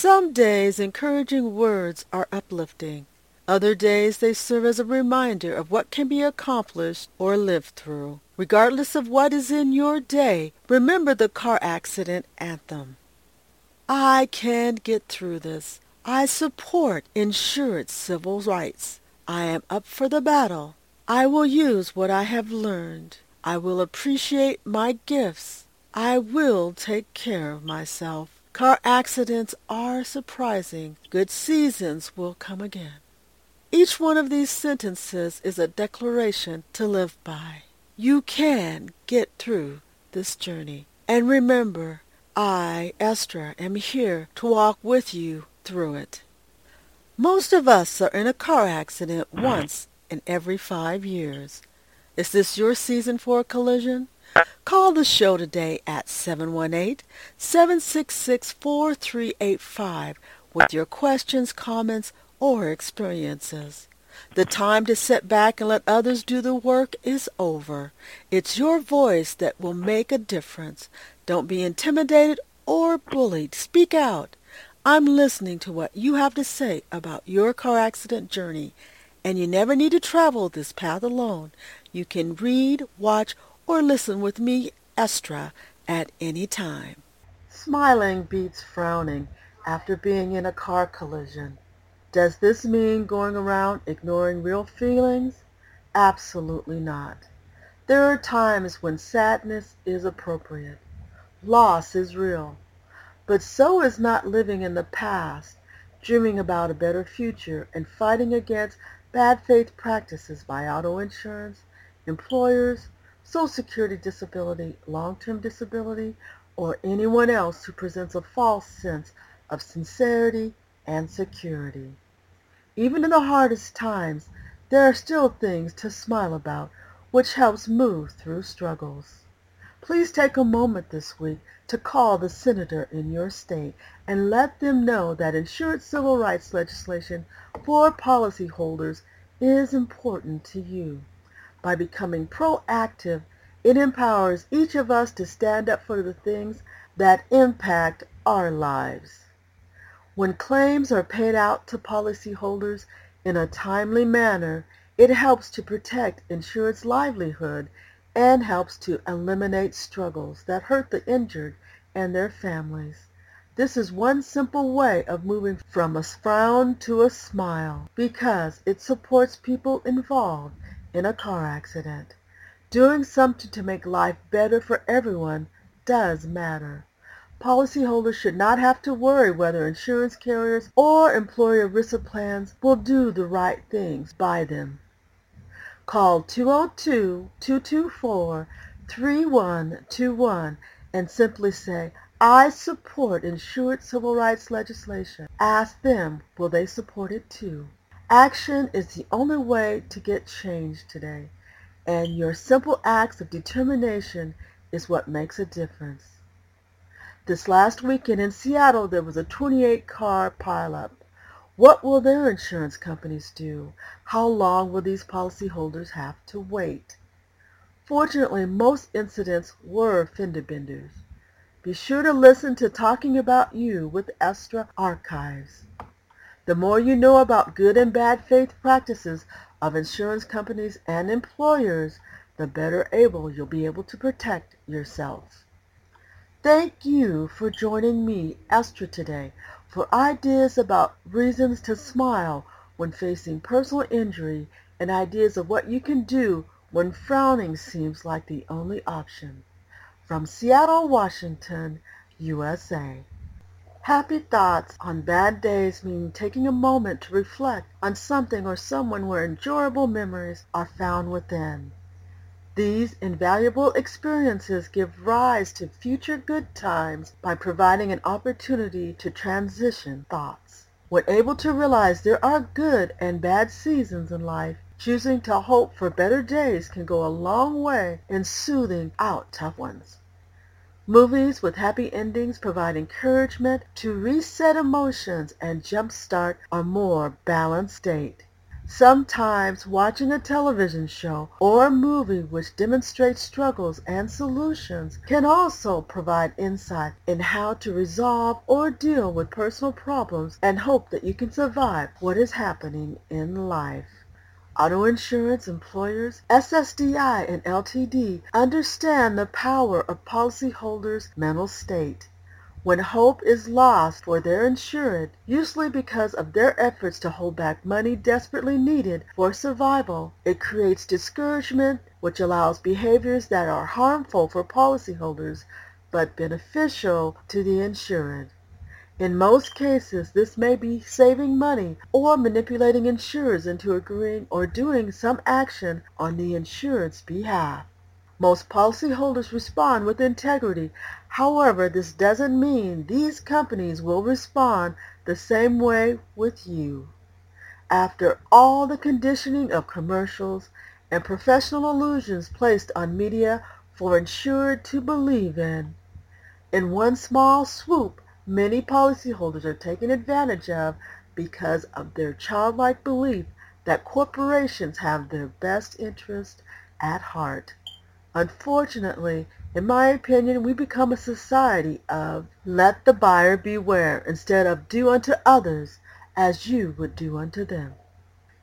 Some days encouraging words are uplifting. Other days they serve as a reminder of what can be accomplished or lived through. Regardless of what is in your day, remember the car accident anthem. I can get through this. I support insured civil rights. I am up for the battle. I will use what I have learned. I will appreciate my gifts. I will take care of myself. Car accidents are surprising. Good seasons will come again. Each one of these sentences is a declaration to live by. You can get through this journey. And remember, I, Estra, am here to walk with you through it. Most of us are in a car accident once in every five years. Is this your season for a collision? Call the show today at 718-766-4385 with your questions, comments, or experiences. The time to sit back and let others do the work is over. It's your voice that will make a difference. Don't be intimidated or bullied. Speak out. I'm listening to what you have to say about your car accident journey, and you never need to travel this path alone. You can read, watch, or listen with me, Estra, at any time. Smiling beats frowning after being in a car collision. Does this mean going around ignoring real feelings? Absolutely not. There are times when sadness is appropriate. Loss is real. But so is not living in the past, dreaming about a better future, and fighting against bad faith practices by auto insurance, employers, Social Security disability, long-term disability, or anyone else who presents a false sense of sincerity and security. Even in the hardest times, there are still things to smile about, which helps move through struggles. Please take a moment this week to call the senator in your state and let them know that insured civil rights legislation for policyholders is important to you. By becoming proactive, it empowers each of us to stand up for the things that impact our lives. When claims are paid out to policyholders in a timely manner, it helps to protect insured's livelihood and helps to eliminate struggles that hurt the injured and their families. This is one simple way of moving from a frown to a smile because it supports people involved in a car accident. Doing something to make life better for everyone does matter. Policyholders should not have to worry whether insurance carriers or employer ERISA plans will do the right things by them. Call 202-224-3121 and simply say, I support insured civil rights legislation. Ask them, will they support it too? Action is the only way to get change today, and your simple acts of determination is what makes a difference. This last weekend in Seattle, there was a 28-car pileup. What will their insurance companies do? How long will these policyholders have to wait? Fortunately, most incidents were fender benders. Be sure to listen to Talking About You with Estra Archives. The more you know about good and bad faith practices of insurance companies and employers, the better able you'll be able to protect yourself. Thank you for joining me, Estra, today for ideas about reasons to smile when facing personal injury and ideas of what you can do when frowning seems like the only option. From Seattle, Washington, USA. Happy thoughts on bad days mean taking a moment to reflect on something or someone where enjoyable memories are found within. These invaluable experiences give rise to future good times by providing an opportunity to transition thoughts. When able to realize there are good and bad seasons in life, choosing to hope for better days can go a long way in soothing out tough ones. Movies with happy endings provide encouragement to reset emotions and jumpstart a more balanced state. Sometimes watching a television show or a movie which demonstrates struggles and solutions can also provide insight in how to resolve or deal with personal problems and hope that you can survive what is happening in life. Auto insurance employers, SSDI and LTD understand the power of policyholders' mental state. When hope is lost for their insured, usually because of their efforts to hold back money desperately needed for survival, it creates discouragement which allows behaviors that are harmful for policyholders but beneficial to the insured. In most cases this may be saving money or manipulating insurers into agreeing or doing some action on the insured's behalf. Most policyholders respond with integrity. However, this doesn't mean these companies will respond the same way with you. After all the conditioning of commercials and professional illusions placed on media for insured to believe in, in one small swoop many policyholders are taken advantage of because of their childlike belief that corporations have their best interest at heart. Unfortunately, in my opinion, we become a society of let the buyer beware instead of do unto others as you would do unto them.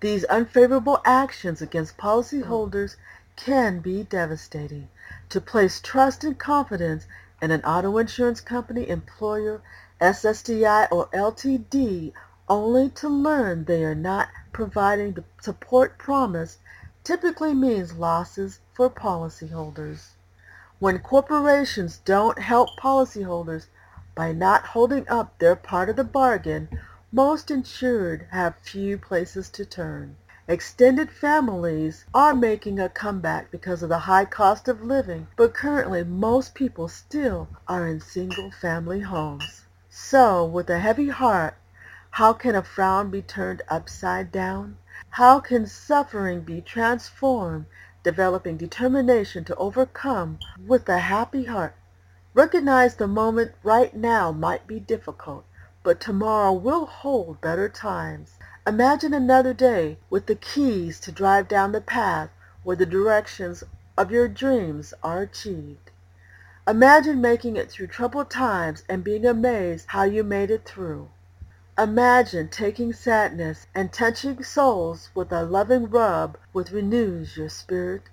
These unfavorable actions against policyholders can be devastating. To place trust and confidence in an auto insurance company, employer, SSDI, or LTD only to learn they are not providing the support promised typically means losses for policyholders. When corporations don't help policyholders by not holding up their part of the bargain, most insured have few places to turn. Extended families are making a comeback because of the high cost of living, but currently most people still are in single-family homes. So, with a heavy heart, how can a frown be turned upside down? How can suffering be transformed, developing determination to overcome with a happy heart? Recognize the moment right now might be difficult, but tomorrow will hold better times. Imagine another day with the keys to drive down the path where the directions of your dreams are achieved. Imagine making it through troubled times and being amazed how you made it through. Imagine taking sadness and touching souls with a loving rub which renews your spirit.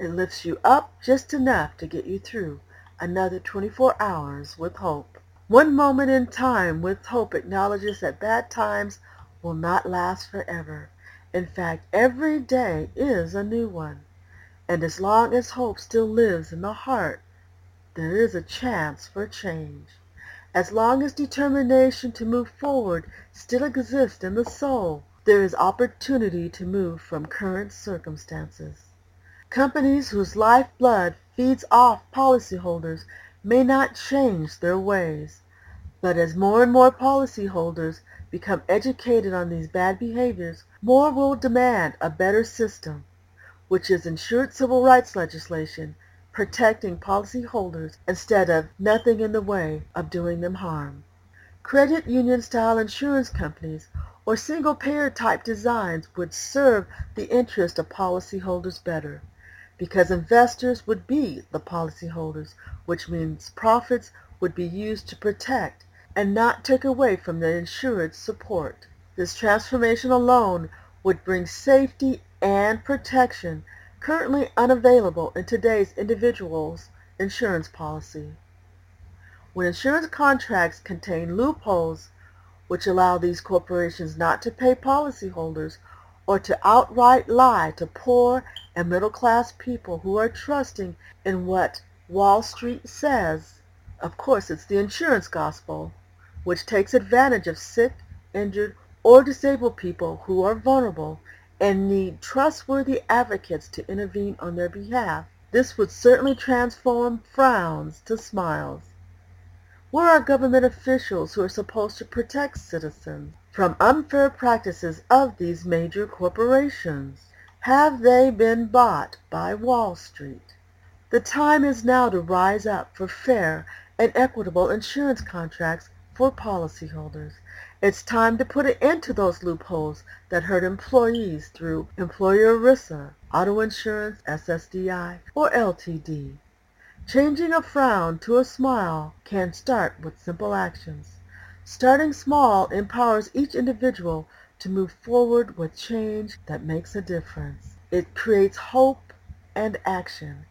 It lifts you up just enough to get you through another 24 hours with hope. One moment in time with hope acknowledges that bad times will not last forever. In fact, every day is a new one. And as long as hope still lives in the heart, there is a chance for change. As long as determination to move forward still exists in the soul, there is opportunity to move from current circumstances. Companies whose lifeblood feeds off policyholders may not change their ways, but as more and more policyholders become educated on these bad behaviors, more will demand a better system, which is insured civil rights legislation protecting policyholders instead of nothing in the way of doing them harm. Credit union style insurance companies or single payer type designs would serve the interest of policyholders better because investors would be the policyholders, which means profits would be used to protect and not take away from the insured's support. This transformation alone would bring safety and protection currently unavailable in today's individual's insurance policy. When insurance contracts contain loopholes which allow these corporations not to pay policyholders or to outright lie to poor and middle class people who are trusting in what Wall Street says, of course it's the insurance gospel, which takes advantage of sick, injured, or disabled people who are vulnerable and need trustworthy advocates to intervene on their behalf. This would certainly transform frowns to smiles. Where are government officials who are supposed to protect citizens from unfair practices of these major corporations? Have they been bought by Wall Street? The time is now to rise up for fair and equitable insurance contracts for policyholders. It's time to put an end to those loopholes that hurt employees through employer ERISA, auto insurance, SSDI, or LTD. Changing a frown to a smile can start with simple actions. Starting small empowers each individual to move forward with change that makes a difference. It creates hope and action.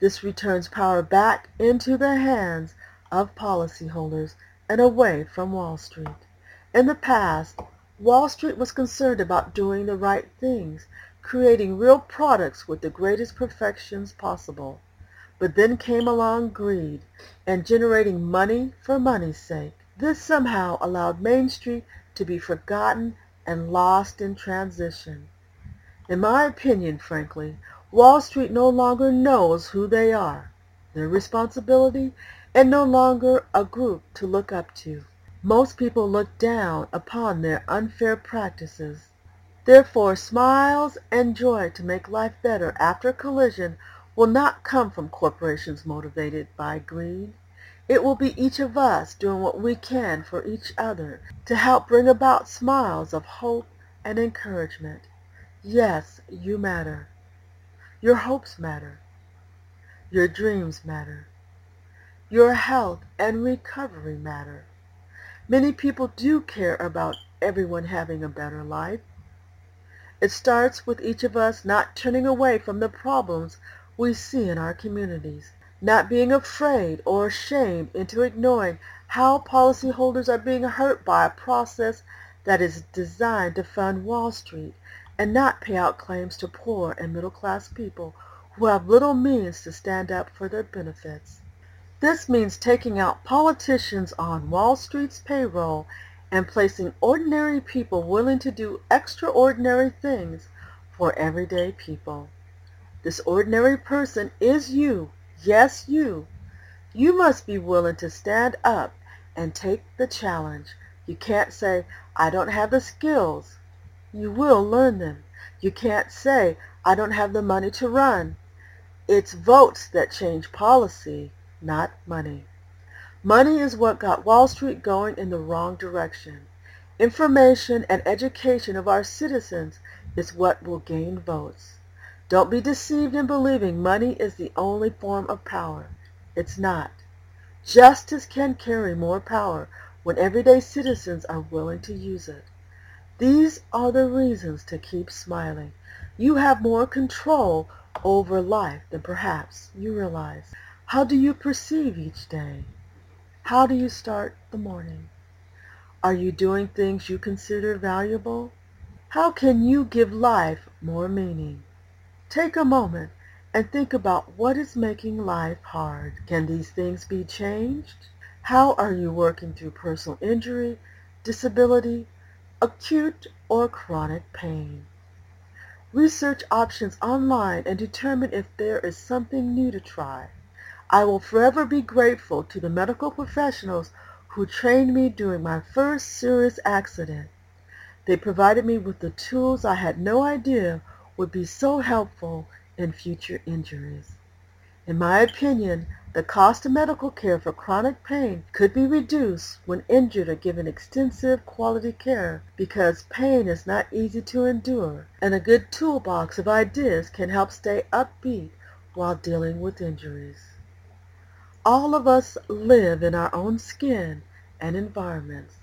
This returns power back into the hands of policyholders and away from Wall Street. In the past, Wall Street was concerned about doing the right things, creating real products with the greatest perfections possible. But then came along greed and generating money for money's sake. This somehow allowed Main Street to be forgotten and lost in transition. In my opinion, frankly, Wall Street no longer knows who they are, their responsibility, and no longer a group to look up to. Most people look down upon their unfair practices. Therefore, smiles and joy to make life better after collision will not come from corporations motivated by greed. It will be each of us doing what we can for each other to help bring about smiles of hope and encouragement. Yes, you matter. Your hopes matter. Your dreams matter. Your health and recovery matter. Many people do care about everyone having a better life. It starts with each of us not turning away from the problems we see in our communities, not being afraid or ashamed into ignoring how policyholders are being hurt by a process that is designed to fund Wall Street and not pay out claims to poor and middle class people who have little means to stand up for their benefits. This means taking out politicians on Wall Street's payroll and placing ordinary people willing to do extraordinary things for everyday people. This ordinary person is you. Yes, you. You must be willing to stand up and take the challenge. You can't say, I don't have the skills. You will learn them. You can't say, I don't have the money to run. It's votes that change policy, not money. Money is what got Wall Street going in the wrong direction. Information and education of our citizens is what will gain votes. Don't be deceived in believing money is the only form of power. It's not. Justice can carry more power when everyday citizens are willing to use it. These are the reasons to keep smiling. You have more control over life than perhaps you realize. How do you perceive each day? How do you start the morning? Are you doing things you consider valuable? How can you give life more meaning? Take a moment and think about what is making life hard. Can these things be changed? How are you working through personal injury, disability, acute or chronic pain? Research options online and determine if there is something new to try. I will forever be grateful to the medical professionals who trained me during my first serious accident. They provided me with the tools I had no idea would be so helpful in future injuries. In my opinion, the cost of medical care for chronic pain could be reduced when injured are given extensive quality care because pain is not easy to endure and a good toolbox of ideas can help stay upbeat while dealing with injuries. All of us live in our own skin and environments,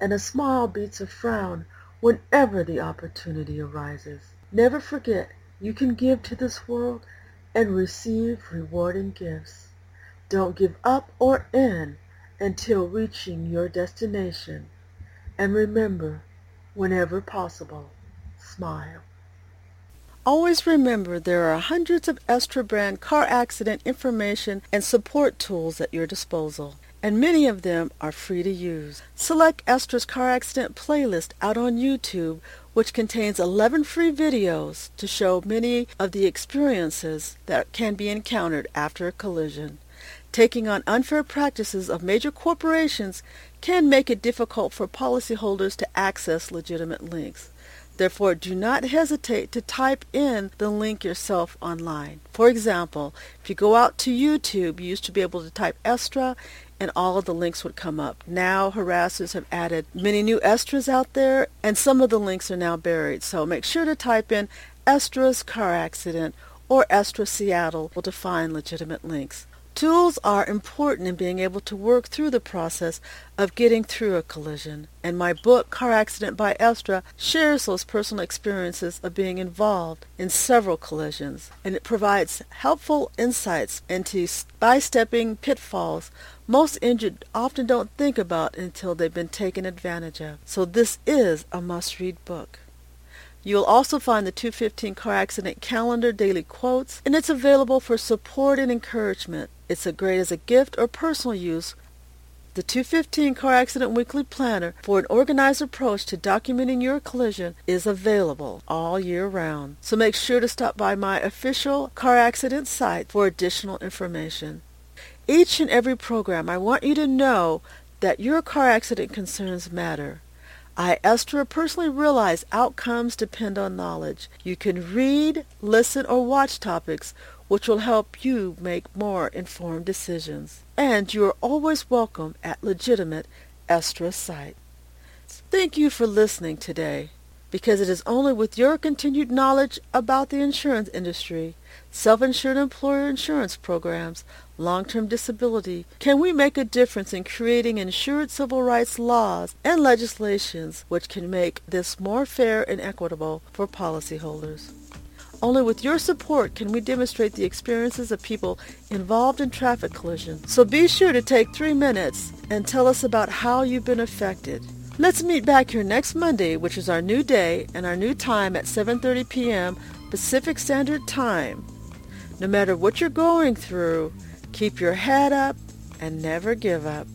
and a smile beats a frown whenever the opportunity arises. Never forget you can give to this world and receive rewarding gifts. Don't give up or in until reaching your destination. And remember, whenever possible, smile. Always remember there are hundreds of Estra brand car accident information and support tools at your disposal, and many of them are free to use. Select Estra's car accident playlist out on YouTube which contains 11 free videos to show many of the experiences that can be encountered after a collision. Taking on unfair practices of major corporations can make it difficult for policyholders to access legitimate links. Therefore, do not hesitate to type in the link yourself online. For example, if you go out to YouTube, you used to be able to type Estra and all of the links would come up. Now harassers have added many new Estras out there and some of the links are now buried. So make sure to type in Estra's car accident or Estra Seattle to find legitimate links. Tools are important in being able to work through the process of getting through a collision, and my book, Car Accident by Estra, shares those personal experiences of being involved in several collisions, and it provides helpful insights into by-stepping pitfalls most injured often don't think about until they've been taken advantage of. So this is a must-read book. You'll also find the 215 Car Accident Calendar Daily Quotes, and it's available for support and encouragement. It's a great as a gift or personal use. The 215 Car Accident Weekly Planner for an organized approach to documenting your collision is available all year round. So make sure to stop by my official car accident site for additional information. Each and every program, I want you to know that your car accident concerns matter. I, Estra, personally realize outcomes depend on knowledge. You can read, listen, or watch topics which will help you make more informed decisions. And you are always welcome at legitimate Estra site. Thank you for listening today because it is only with your continued knowledge about the insurance industry, self-insured employer insurance programs, long-term disability, can we make a difference in creating insured civil rights laws and legislations which can make this more fair and equitable for policyholders. Only with your support can we demonstrate the experiences of people involved in traffic collisions. So be sure to take three minutes and tell us about how you've been affected. Let's meet back here next Monday, which is our new day and our new time at 7.30 p.m. Pacific Standard Time. No matter what you're going through, keep your head up and never give up.